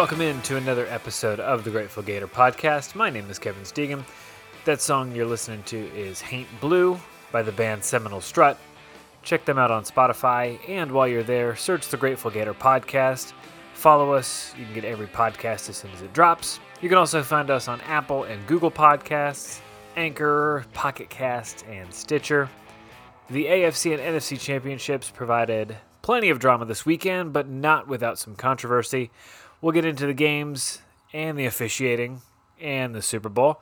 Welcome in to another episode of the Grateful Gator podcast. My name is Kevin Steegum. That song you're listening to is Haint Blue by the band Seminole Strut. Check them out on Spotify, and while you're there, search the Grateful Gator podcast. Follow us. You can get every podcast as soon as it drops. You can also find us on Apple and Google Podcasts, Anchor, Pocket Cast, and Stitcher. The AFC and NFC championships provided plenty of drama this weekend, but not without some controversy. We'll get into the games and the officiating and the Super Bowl.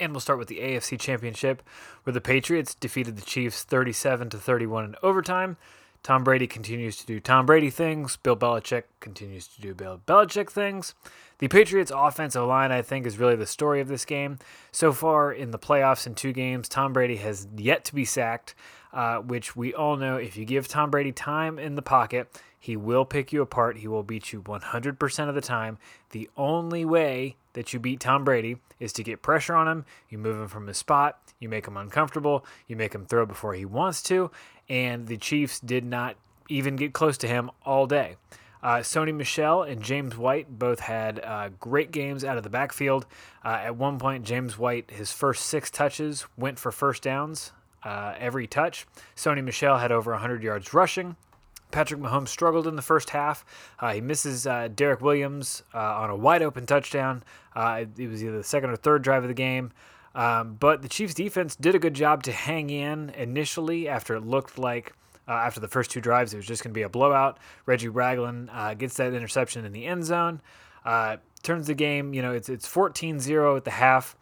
And we'll start with the AFC Championship, where the Patriots defeated the Chiefs 37 to 31 in overtime. Tom Brady continues to do Tom Brady things. Bill Belichick continues to do Bill Belichick things. The Patriots' offensive line, I think, is really the story of this game. So far in the playoffs in two games, Tom Brady has yet to be sacked, uh, which we all know if you give Tom Brady time in the pocket, he will pick you apart. He will beat you 100% of the time. The only way that you beat Tom Brady is to get pressure on him. You move him from his spot. You make him uncomfortable. You make him throw before he wants to. And the Chiefs did not even get close to him all day. Uh, Sony Michel and James White both had uh, great games out of the backfield. Uh, at one point, James White, his first six touches went for first downs uh, every touch. Sony Michel had over 100 yards rushing. Patrick Mahomes struggled in the first half. Uh, he misses uh, Derek Williams uh, on a wide open touchdown. Uh, it was either the second or third drive of the game. Um, but the Chiefs defense did a good job to hang in initially after it looked like. Uh, after the first two drives, it was just going to be a blowout. Reggie Ragland uh, gets that interception in the end zone, turns the game. You know, it's it's 14-0 at the half.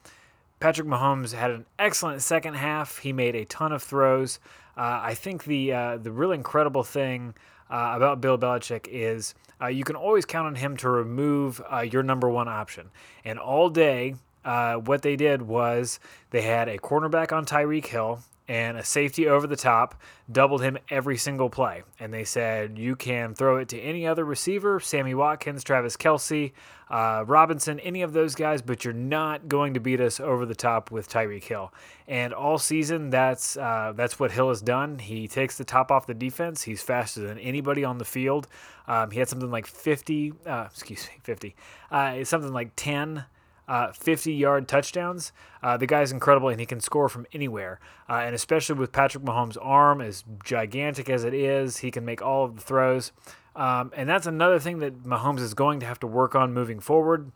Patrick Mahomes had an excellent second half. He made a ton of throws. Uh, I think the uh, the real incredible thing uh, about Bill Belichick is uh, you can always count on him to remove uh, your number one option. And all day, uh, what they did was they had a cornerback on Tyreek Hill and a safety over the top, doubled him every single play. And they said you can throw it to any other receiver, Sammy Watkins, Travis Kelce, uh, Robinson, any of those guys, but you're not going to beat us over the top with Tyreek Hill. And all season, that's uh, that's what Hill has done. He takes the top off the defense. He's faster than anybody on the field. Um, he had something like 50, uh, excuse me, 50, uh, something like 10 uh, 50 yard touchdowns. Uh, the guy's incredible and he can score from anywhere. Uh, and especially with Patrick Mahomes' arm, as gigantic as it is, he can make all of the throws. Um, and that's another thing that Mahomes is going to have to work on moving forward.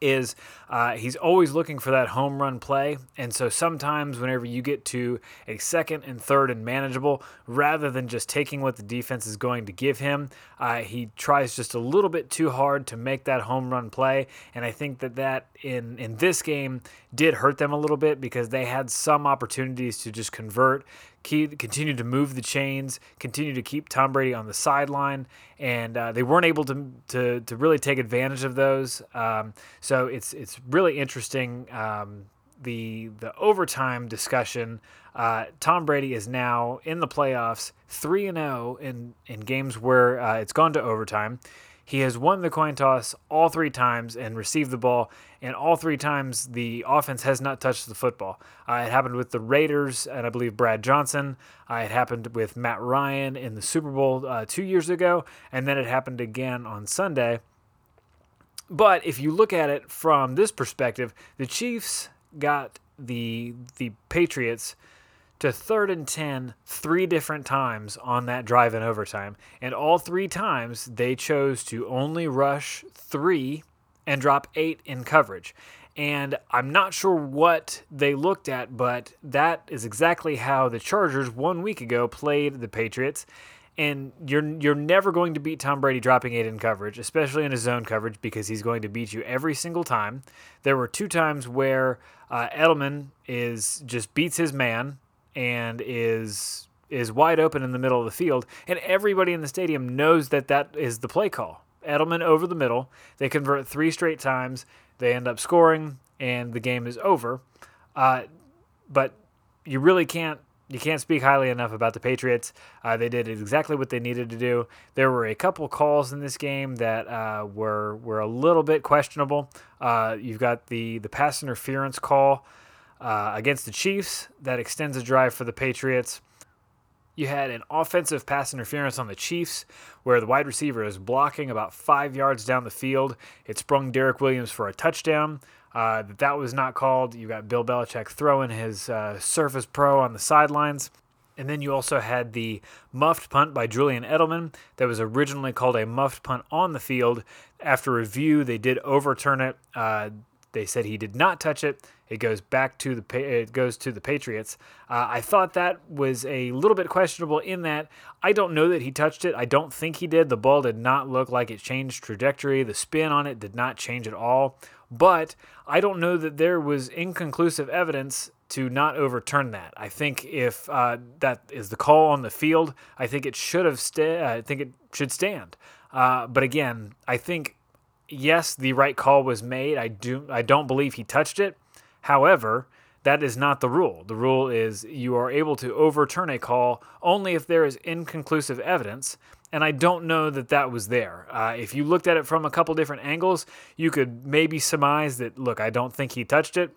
Is uh, he's always looking for that home run play, and so sometimes whenever you get to a second and third and manageable, rather than just taking what the defense is going to give him, uh, he tries just a little bit too hard to make that home run play, and I think that that in in this game did hurt them a little bit because they had some opportunities to just convert keep, continue to move the chains, continue to keep Tom Brady on the sideline, and uh, they weren't able to, to to really take advantage of those. Um, so it's it's really interesting. Um, the the overtime discussion. Uh, Tom Brady is now in the playoffs, three and zero in in games where uh, it's gone to overtime. He has won the coin toss all three times and received the ball, and all three times the offense has not touched the football. Uh, it happened with the Raiders and I believe Brad Johnson. Uh, it happened with Matt Ryan in the Super Bowl uh, two years ago, and then it happened again on Sunday. But if you look at it from this perspective, the Chiefs got the the Patriots to third and 10 three different times on that drive in overtime. And all three times they chose to only rush three and drop eight in coverage. And I'm not sure what they looked at, but that is exactly how the Chargers one week ago played the Patriots. And you're you're never going to beat Tom Brady dropping eight in coverage, especially in his zone coverage, because he's going to beat you every single time. There were two times where uh, Edelman is just beats his man and is is wide open in the middle of the field, and everybody in the stadium knows that that is the play call. Edelman over the middle. They convert three straight times. They end up scoring, and the game is over. Uh, but you really can't you can't speak highly enough about the Patriots. Uh, they did exactly what they needed to do. There were a couple calls in this game that uh, were were a little bit questionable. Uh, you've got the the pass interference call uh, against the Chiefs that extends a drive for the Patriots. You had an offensive pass interference on the Chiefs where the wide receiver is blocking about five yards down the field. It sprung Derek Williams for a touchdown. Uh, that was not called. You got Bill Belichick throwing his uh, Surface Pro on the sidelines. And then you also had the muffed punt by Julian Edelman that was originally called a muffed punt on the field. After review, they did overturn it. Uh, they said he did not touch it. It goes back to the it goes to the Patriots. Uh, I thought that was a little bit questionable in that I don't know that he touched it. I don't think he did. The ball did not look like it changed trajectory. The spin on it did not change at all. But I don't know that there was inconclusive evidence to not overturn that. I think if uh, that is the call on the field, I think it should have. Sta- I think it should stand. Uh, but again, I think yes, the right call was made. I do. I don't believe he touched it. However, that is not the rule. The rule is you are able to overturn a call only if there is inconclusive evidence. And I don't know that that was there. Uh, if you looked at it from a couple different angles, you could maybe surmise that, look, I don't think he touched it.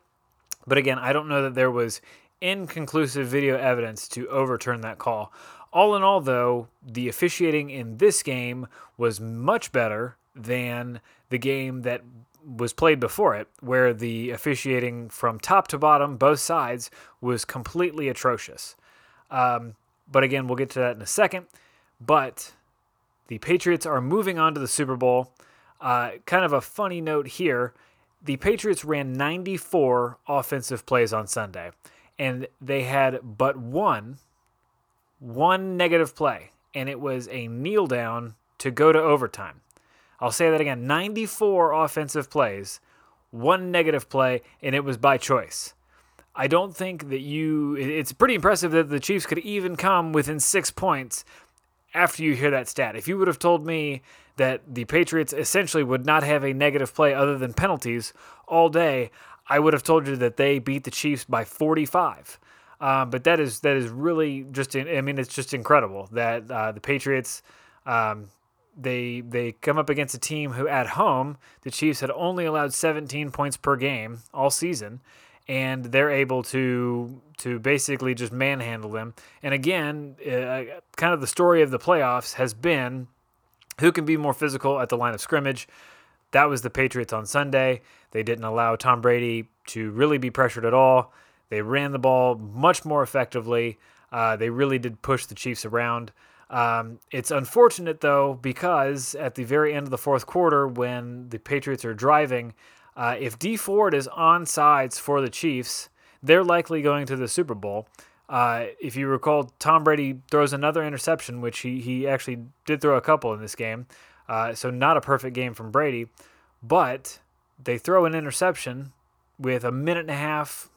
But again, I don't know that there was inconclusive video evidence to overturn that call. All in all, though, the officiating in this game was much better than the game that was played before it, where the officiating from top to bottom, both sides, was completely atrocious. Um, but again, we'll get to that in a second. But the Patriots are moving on to the Super Bowl. Uh, kind of a funny note here the Patriots ran 94 offensive plays on Sunday, and they had but one, one negative play, and it was a kneel down to go to overtime. I'll say that again 94 offensive plays, one negative play, and it was by choice. I don't think that you, it's pretty impressive that the Chiefs could even come within six points after you hear that stat. If you would have told me that the Patriots essentially would not have a negative play other than penalties all day, I would have told you that they beat the Chiefs by 45. Um, but that is that is really just I mean it's just incredible that uh, the Patriots um, they they come up against a team who at home the Chiefs had only allowed 17 points per game all season and they're able to to basically just manhandle them. And again uh, kind of the story of the playoffs has been who can be more physical at the line of scrimmage. That was the Patriots on Sunday. They didn't allow Tom Brady to really be pressured at all. They ran the ball much more effectively. Uh, they really did push the Chiefs around um, it's unfortunate though because at the very end of the fourth quarter, when the Patriots are driving, uh, if Dee Ford is on sides for the Chiefs, they're likely going to the Super Bowl. Uh, if you recall, Tom Brady throws another interception, which he he actually did throw a couple in this game. Uh, so not a perfect game from Brady, but they throw an interception with a minute and a half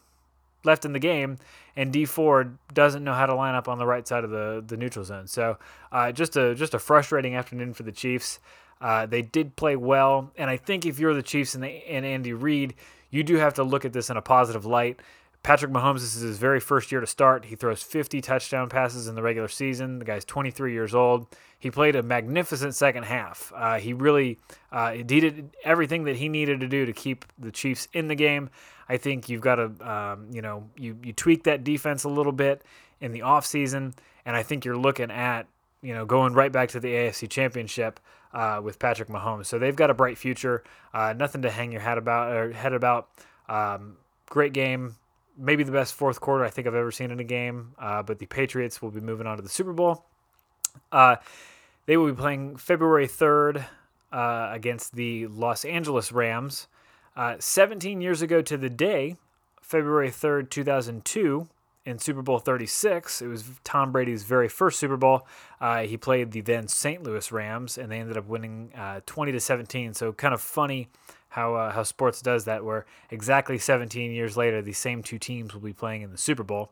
left in the game, and Dee Ford doesn't know how to line up on the right side of the, the neutral zone. So uh, just a just a frustrating afternoon for the Chiefs. Uh, they did play well, and I think if you're the Chiefs and, the, and Andy Reid, you do have to look at this in a positive light. Patrick Mahomes, this is his very first year to start. He throws 50 touchdown passes in the regular season. The guy's 23 years old. He played a magnificent second half. Uh, he really uh, he did everything that he needed to do to keep the Chiefs in the game. I think you've got to, um, you know, you, you tweak that defense a little bit in the offseason, and I think you're looking at, you know, going right back to the AFC Championship uh, with Patrick Mahomes. So they've got a bright future. Uh, nothing to hang your head about or head about. Um, great game maybe the best fourth quarter I think I've ever seen in a game. Uh, but the Patriots will be moving on to the Super Bowl. Uh, they will be playing February 3rd uh, against the Los Angeles Rams. Uh, 17 years ago to the day, February 3rd, 2002, in Super Bowl 36. It was Tom Brady's very first Super Bowl. Uh, he played the then St. Louis Rams, and they ended up winning uh, 20 to 17. So kind of funny how uh, how sports does that, where exactly 17 years later, the same two teams will be playing in the Super Bowl.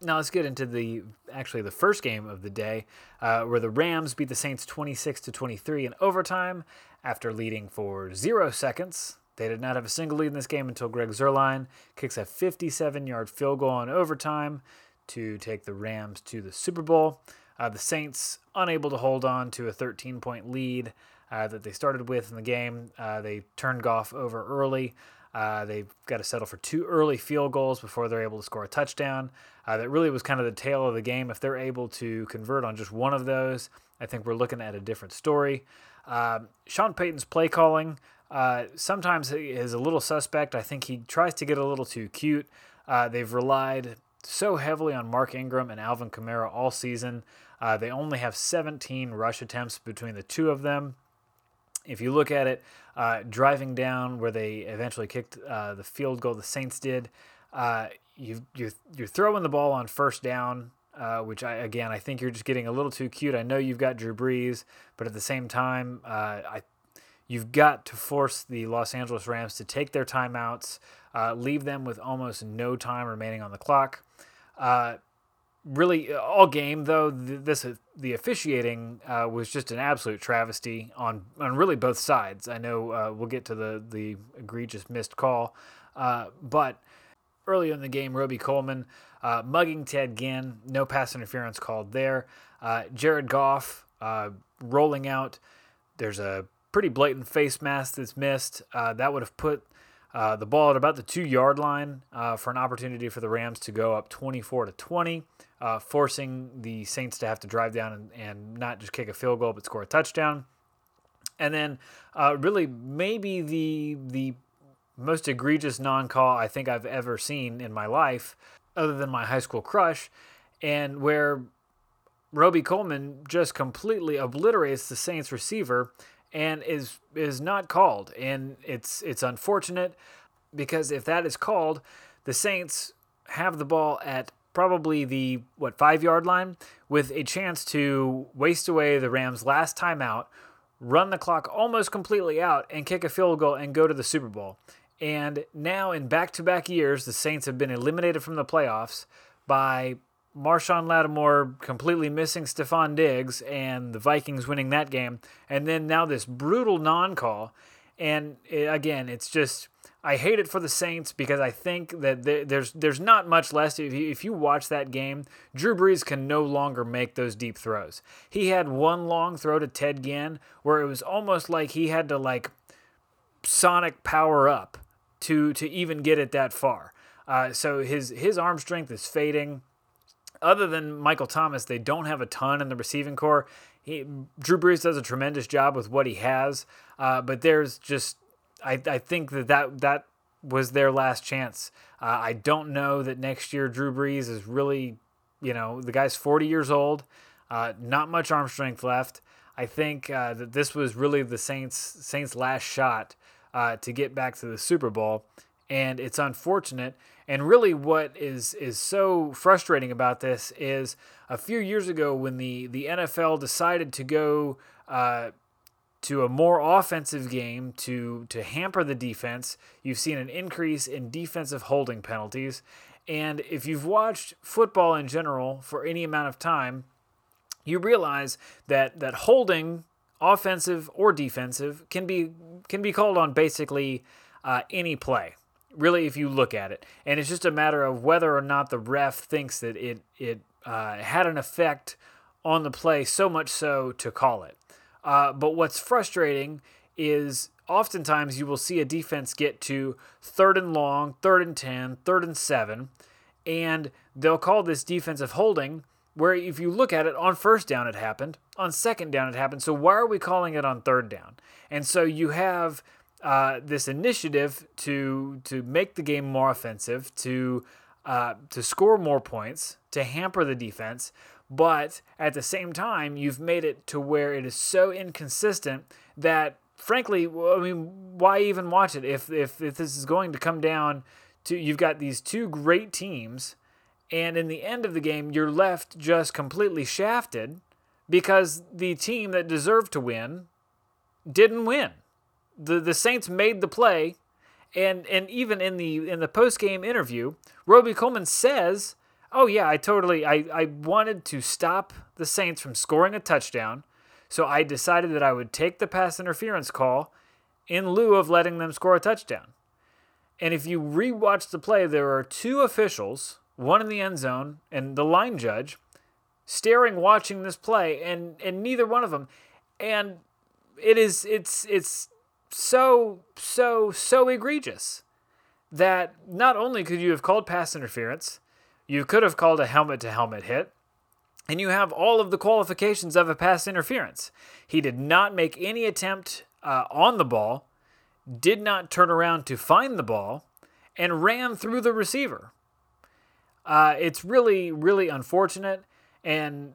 Now let's get into the actually the first game of the day, uh, where the Rams beat the Saints 26 to 23 in overtime after leading for zero seconds. They did not have a single lead in this game until Greg Zuerlein kicks a 57-yard field goal in overtime to take the Rams to the Super Bowl. Uh, the Saints unable to hold on to a 13 point lead uh, that they started with in the game. Uh, they turned Goff over early. Uh, they've got to settle for two early field goals before they're able to score a touchdown. Uh, that really was kind of the tale of the game. If they're able to convert on just one of those, I think we're looking at a different story. Uh, Sean Payton's play calling uh, sometimes he is a little suspect. I think he tries to get a little too cute. Uh, they've relied so heavily on Mark Ingram and Alvin Kamara all season. Uh, they only have 17 rush attempts between the two of them if you look at it, uh, driving down where they eventually kicked uh, the field goal, the Saints did. You you're, you're throwing the ball on first down, uh, which I again I think you're just getting a little too cute. I know you've got Drew Brees, but at the same time, uh, I you've got to force the Los Angeles Rams to take their timeouts, uh, leave them with almost no time remaining on the clock really all game though this the officiating uh, was just an absolute travesty on on really both sides. I know uh, we'll get to the the egregious missed call, uh, but early in the game, Robey Coleman uh, mugging Ted Ginn, no pass interference called there. Uh, Jared Goff uh, rolling out. There's a pretty blatant face mask that's missed. that would have put uh, the ball at about the two yard line uh, for an opportunity for the Rams to go up 24 to 20, uh, forcing the Saints to have to drive down and, and, not just kick a field goal but score a touchdown. And then, uh, really, maybe the the most egregious non call I think I've ever seen in my life, other than my high school crush, and where Robey Coleman just completely obliterates the Saints receiver and is is not called, and it's it's unfortunate because if that is called, the Saints have the ball at probably the what five yard line with a chance to waste away the Rams' last timeout, run the clock almost completely out, and kick a field goal and go to the Super Bowl. And now in back to back years, the Saints have been eliminated from the playoffs by Marshon Lattimore completely missing Stefon Diggs and the Vikings winning that game, and then now this brutal non-call, and it, again, it's just I hate it for the Saints because I think that there's there's not much less. If you, if you watch that game, Drew Brees can no longer make those deep throws. He had one long throw to Ted Ginn where it was almost like he had to like sonic power up to to even get it that far. Uh, so his his arm strength is fading other than Michael Thomas, they don't have a ton in the receiving corps. He, Drew Brees does a tremendous job with what he has, uh, but there's just I, I think that, that that was their last chance. Uh, I don't know that next year Drew Brees is really, you know, the guy's 40 years old, uh, not much arm strength left. I think uh, that this was really the Saints Saints' last shot uh, to get back to the Super Bowl, and it's unfortunate. And really, what is is so frustrating about this is a few years ago when the the NFL decided to go uh, to a more offensive game to to hamper the defense. You've seen an increase in defensive holding penalties, and if you've watched football in general for any amount of time, you realize that that holding, offensive or defensive, can be can be called on basically uh, any play really, if you look at it. And it's just a matter of whether or not the ref thinks that it, it uh, had an effect on the play, so much so to call it. Uh, but what's frustrating is oftentimes you will see a defense get to third and long, third and ten, third and seven, and they'll call this defensive holding. Where if you look at it, on first down it happened, on second down it happened. So why are we calling it on third down? And so you have uh, this initiative to to make the game more offensive, to uh, to score more points, to hamper the defense. But at the same time, you've made it to where it is so inconsistent that, frankly, I mean, why even watch it if if, if this is going to come down to you've got these two great teams, and in the end of the game, you're left just completely shafted because the team that deserved to win didn't win the the Saints made the play, and and even in the in the post game interview, Robey Coleman says, "Oh yeah, I totally I I wanted to stop the Saints from scoring a touchdown, so I decided that I would take the pass interference call in lieu of letting them score a touchdown." And if you rewatch the play, there are two officials one in the end zone, and the line judge staring, watching this play, and and neither one of them, and it is it's it's so so so egregious that not only could you have called pass interference, you could have called a helmet to helmet hit, and you have all of the qualifications of a pass interference. He did not make any attempt uh, on the ball, did not turn around to find the ball, and ran through the receiver. Uh, it's really, really unfortunate. And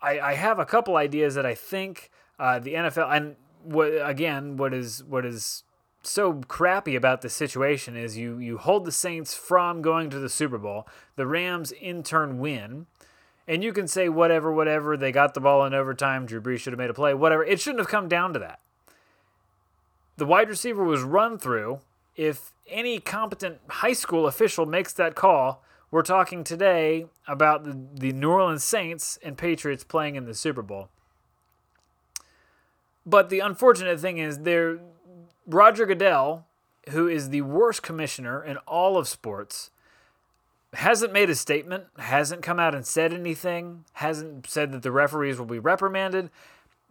I, I, have a couple ideas that I think uh, the NFL and what again, what is what is so crappy about this situation is you you hold the Saints from going to the Super Bowl. The Rams in turn win. And you can say whatever, whatever. They got the ball in overtime. Drew Brees should have made a play. Whatever. It shouldn't have come down to that. The wide receiver was run through. If any competent high school official makes that call, we're talking today about the, the New Orleans Saints and Patriots playing in the Super Bowl. But the unfortunate thing is there Roger Goodell, who is the worst commissioner in all of sports, hasn't made a statement, hasn't come out and said anything, hasn't said that the referees will be reprimanded,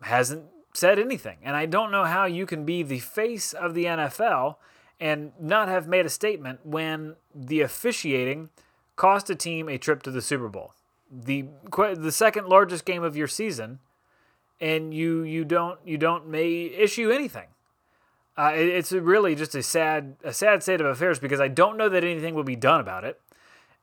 hasn't said anything. And I don't know how you can be the face of the NFL and not have made a statement when the officiating cost a team a trip to the Super Bowl, the the second largest game of your season, and you you don't you don't may issue anything. Uh, it, it's really just a sad a sad state of affairs because I don't know that anything will be done about it.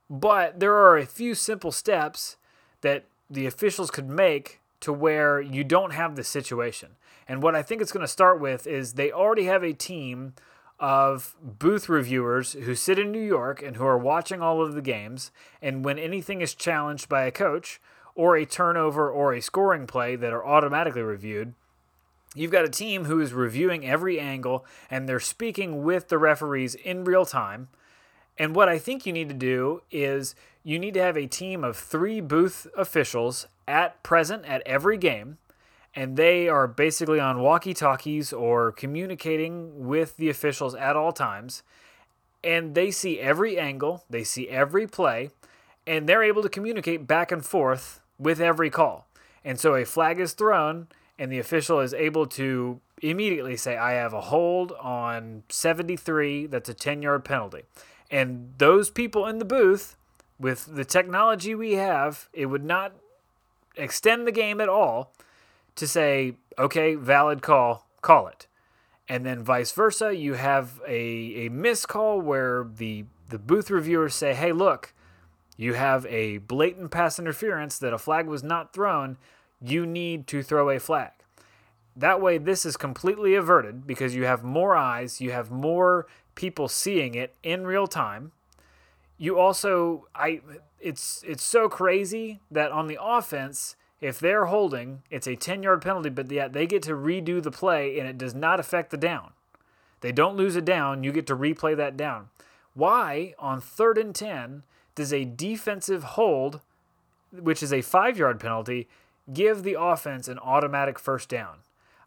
But there are a few simple steps that the officials could make to where you don't have this situation. And what I think it's going to start with is they already have a team of booth reviewers who sit in New York and who are watching all of the games. And when anything is challenged by a coach or a turnover or a scoring play that are automatically reviewed, you've got a team who is reviewing every angle and they're speaking with the referees in real time. And what I think you need to do is you need to have a team of three booth officials at present at every game and they are basically on walkie talkies or communicating with the officials at all times. And they see every angle, they see every play, and they're able to communicate back and forth with every call. And so a flag is thrown, and the official is able to immediately say, I have a hold on 73, that's a 10 yard penalty. And those people in the booth, with the technology we have, it would not extend the game at all to say, okay, valid call, call it. And then vice versa, you have a, a missed call where the, the booth reviewers say, hey, look, you have a blatant pass interference that a flag was not thrown. You need to throw a flag. That way, this is completely averted because you have more eyes, you have more people seeing it in real time. You also, I, it's it's so crazy that on the offense, if they're holding, it's a 10 yard penalty, but yet they get to redo the play and it does not affect the down. They don't lose a down, you get to replay that down. Why, on third and 10, does a defensive hold, which is a five yard penalty, give the offense an automatic first down?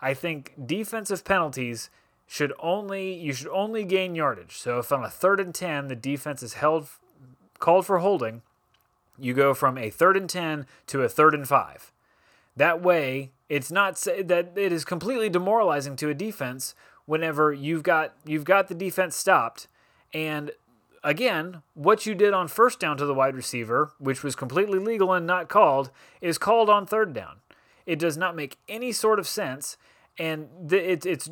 I think defensive penalties should only you should only gain yardage. So if on a third and 10 the defense is held called for holding, you go from a third and 10 to a third and 5. That way, it's not that it is completely demoralizing to a defense whenever you've got you've got the defense stopped and again, what you did on first down to the wide receiver, which was completely legal and not called, is called on third down. It does not make any sort of sense, and it, it's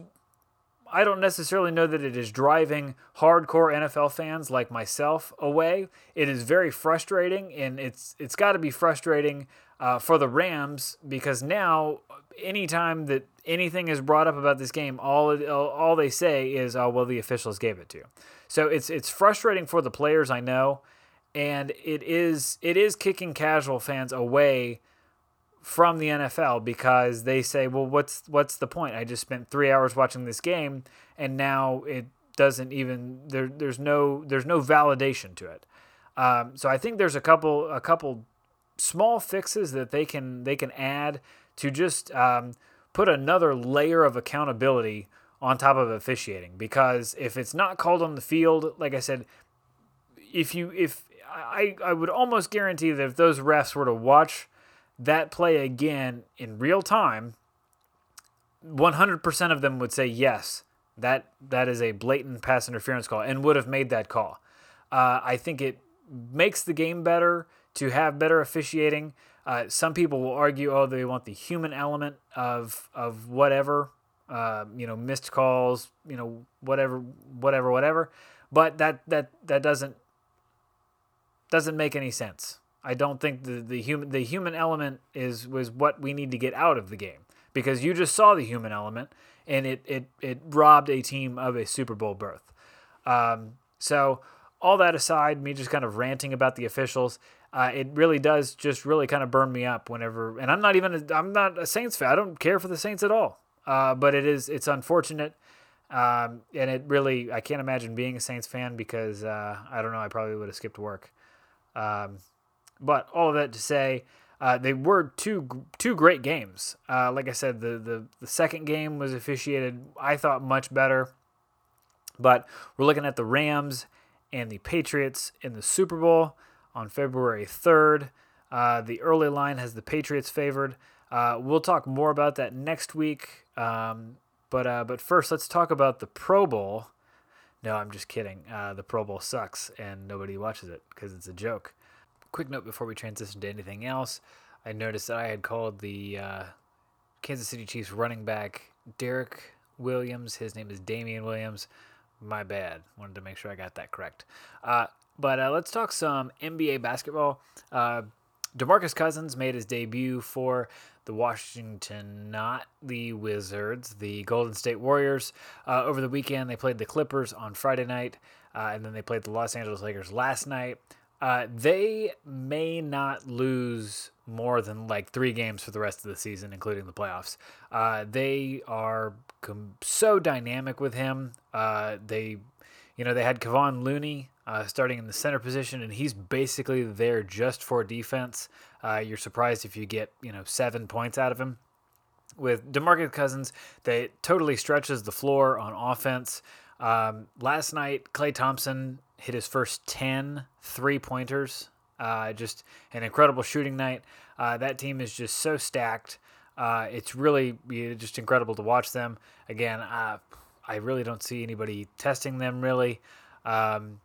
I don't necessarily know that it is driving hardcore NFL fans like myself away. It is very frustrating, and it's it's got to be frustrating uh, for the Rams because now anytime that anything is brought up about this game, all all they say is, "Oh well, the officials gave it to." You. So it's it's frustrating for the players, I know, and it is it is kicking casual fans away from the NFL because they say, well, what's what's the point? I just spent three hours watching this game, and now it doesn't even there. There's no there's no validation to it. Um, so I think there's a couple a couple small fixes that they can they can add to just um, put another layer of accountability on top of officiating because if it's not called on the field, like I said, if you if I, I would almost guarantee that if those refs were to watch that play again in real time, 100% of them would say yes, that that is a blatant pass interference call and would have made that call. Uh, I think it makes the game better to have better officiating. Uh, some people will argue, oh, they want the human element of of whatever, uh, you know, missed calls, you know, whatever, whatever, whatever. But that that that doesn't doesn't make any sense. I don't think the, the human the human element is was what we need to get out of the game because you just saw the human element and it it, it robbed a team of a Super Bowl berth. Um, so all that aside, me just kind of ranting about the officials, uh, it really does just really kind of burn me up whenever. And I'm not even I'm not a Saints fan. I don't care for the Saints at all. Uh, but it is it's unfortunate, um, and it really I can't imagine being a Saints fan because uh, I don't know I probably would have skipped work. Um, but all of that to say, uh, they were two two great games. Uh, like I said, the, the the second game was officiated I thought much better. But we're looking at the Rams and the Patriots in the Super Bowl on February 3rd. Uh, the early line has the Patriots favored. Uh, we'll talk more about that next week. Um, but uh, but first, let's talk about the Pro Bowl. No, I'm just kidding. Uh, the Pro Bowl sucks and nobody watches it because it's a joke. Quick note before we transition to anything else. I noticed that I had called the uh, Kansas City Chiefs running back Derek Williams. His name is Damian Williams. My bad. Wanted to make sure I got that correct. Uh, but uh, let's talk some NBA basketball. Uh, Demarcus Cousins made his debut for the Washington, not the Wizards, the Golden State Warriors. Uh, over the weekend, they played the Clippers on Friday night, uh, and then they played the Los Angeles Lakers last night. Uh, they may not lose more than like three games for the rest of the season, including the playoffs. Uh, they are com- so dynamic with him. They, you know, they had Kevon Looney uh, starting in the center position, and he's basically there just for defense. Uh, you're surprised if you get, you know, seven points out of him. With DeMarcus Cousins, they totally stretches the floor on offense. Um, last night, Klay Thompson hit his first 10 three pointers. Uh, just an incredible shooting night. Uh, that team is just so stacked. Uh, it's really just incredible to watch them. Again, uh, I really don't see anybody testing them really. Um,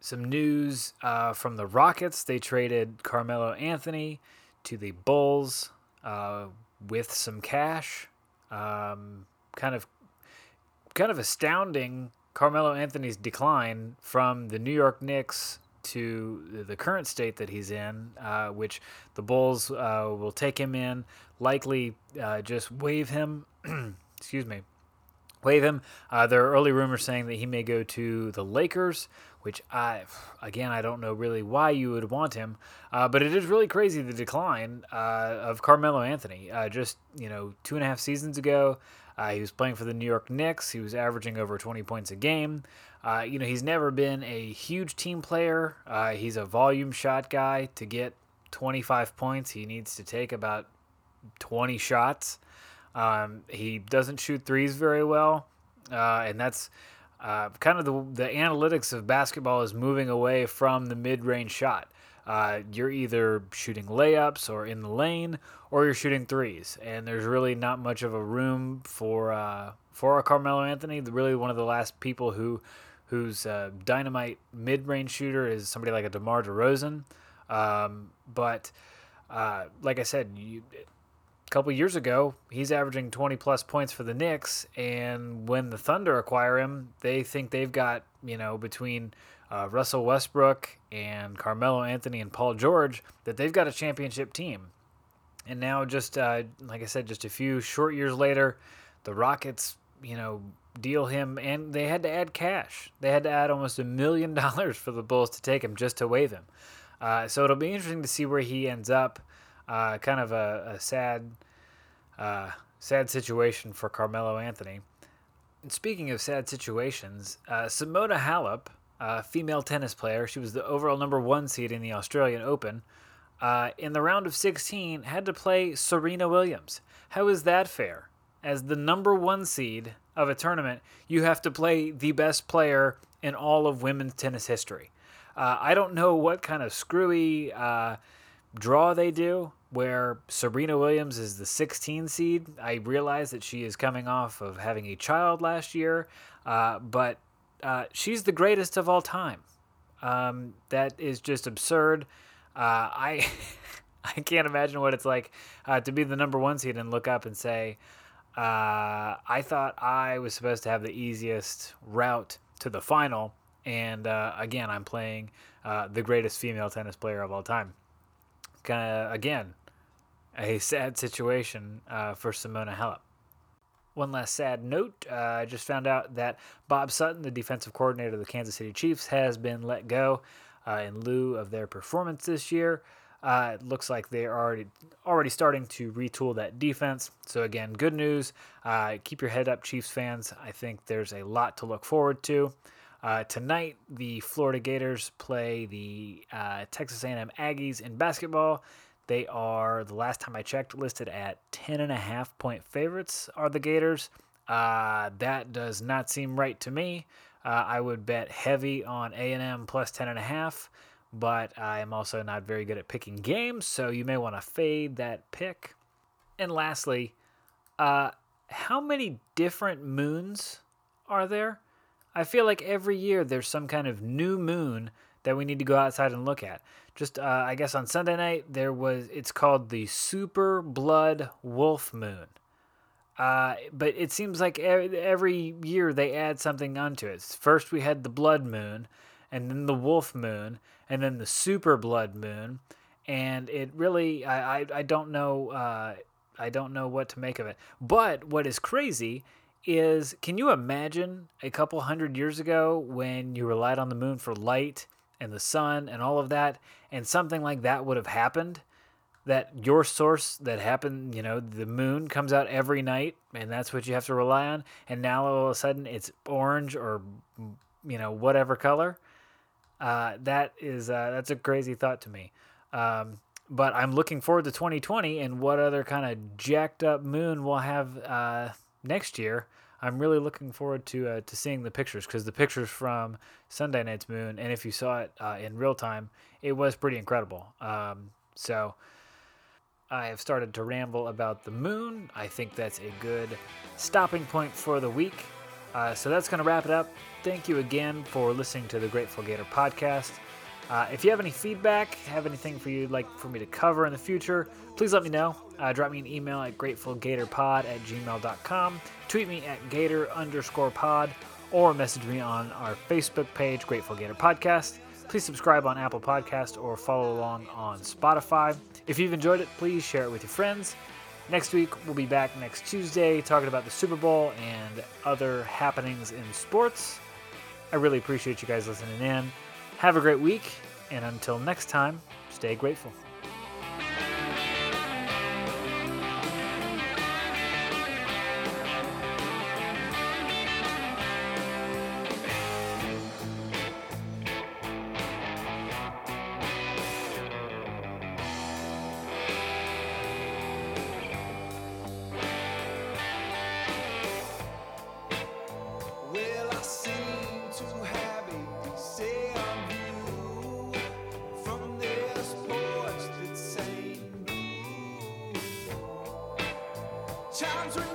some news uh, from the Rockets. They traded Carmelo Anthony to the Bulls uh, with some cash. Um, kind of, kind of astounding Carmelo Anthony's decline from the New York Knicks to the current state that he's in, uh, which the Bulls uh, will take him in, likely uh, just waive him. excuse me. Waive him. Uh, there are early rumors saying that he may go to the Lakers, which I, again, I don't know really why you would want him, uh, but it is really crazy the decline uh, of Carmelo Anthony. just you know, two and a half seasons ago, uh, he was playing for the New York Knicks. He was averaging over 20 points a game. Uh, you know, he's never been a huge team player. Uh, he's a volume shot guy. To get 25 points, he needs to take about 20 shots. Um, he doesn't shoot threes very well, uh, and that's uh, kind of the the analytics of basketball is moving away from the mid range shot. Uh, you're either shooting layups or in the lane, or you're shooting threes, and there's really not much of a room for uh, for a Carmelo Anthony. Really, one of the last people who whose uh, dynamite mid range shooter is somebody like a DeMar DeRozan. Um, but uh, like I said, you, a couple years ago, he's averaging 20 plus points for the Knicks, and when the Thunder acquire him, they think they've got you know between uh, Russell Westbrook and Carmelo Anthony and Paul George that they've got a championship team. And now, just uh, like I said, just a few short years later, the Rockets, you know, deal him, and they had to add cash. They had to add almost a million dollars for the Bulls to take him just to waive him. Uh, so it'll be interesting to see where he ends up. Uh, kind of a, a sad, uh, sad situation for Carmelo Anthony. And speaking of sad situations, uh, Simona Halep uh, female tennis player. She was the overall number one seed in the Australian Open. Uh, in the round of 16, had to play Serena Williams. How is that fair? As the number one seed of a tournament, you have to play the best player in all of women's tennis history. Uh, I don't know what kind of screwy uh, draw they do where Serena Williams is the 16 seed. I realize that she is coming off of having a child last year, uh, but uh, she's the greatest of all time. Um, that is just absurd. Uh, I I can't imagine what it's like uh, to be the number one seed and look up and say, uh, I thought I was supposed to have the easiest route to the final, and uh, again, I'm playing the greatest female tennis player of all time. Kind of again, a sad situation uh, for Simona Halep. One last sad note uh, I just found out that Bob Sutton, the defensive coordinator of the Kansas City Chiefs, has been let go uh, in lieu of their performance this year. Uh, it looks like they're already already starting to retool that defense. So again, good news. Uh, keep your head up, Chiefs fans. I think there's a lot to look forward to. Uh, tonight, the Florida Gators play the uh, Texas A&M Aggies in basketball. They are, the last time I checked, listed at 10.5 point favorites are the Gators. Uh, that does not seem right to me. Uh, I would bet heavy on A&M plus 10.5, but I am also not very good at picking games, so you may want to fade that pick. And lastly, uh, how many different moons are there? I feel like every year there's some kind of new moon that we need to go outside and look at. Just, uh, I guess on Sunday night, there was, it's called the Super Blood Wolf Moon. Uh, but it seems like every year they add something onto it. First, we had the Blood Moon, and then the Wolf Moon, and then the Super Blood Moon. And it really, I, I, I don't know, uh, I don't know what to make of it. But what is crazy is can you imagine a couple hundred years ago when you relied on the moon for light and the sun and all of that, and something like that would have happened, that your source that happened, you know, the moon comes out every night and that's what you have to rely on, and now all of a sudden it's orange or, you know, whatever color. Uh, that is uh, that's a crazy thought to me. Um, but I'm looking forward to 2020 and what other kind of jacked up moon we'll have uh, next year. I'm really looking forward to uh, to seeing the pictures because the pictures from Sunday Night's Moon, and if you saw it uh, in real time, it was pretty incredible. Um, so I have started to ramble about the moon. I think that's a good stopping point for the week. Uh, so that's going to wrap it up. Thank you again for listening to the Grateful Gator podcast. Uh, if you have any feedback, have anything for you'd like for me to cover in the future, please let me know. Uh, drop me an email at gratefulgatorpod at gmail.com, tweet me at gator underscore pod, or message me on our Facebook page, Grateful Gator Podcast. Please subscribe on Apple Podcast or follow along on Spotify. If you've enjoyed it, please share it with your friends. Next week, we'll be back next Tuesday talking about the Super Bowl and other happenings in sports. I really appreciate you guys listening in. Have a great week, and until next time, stay grateful. times when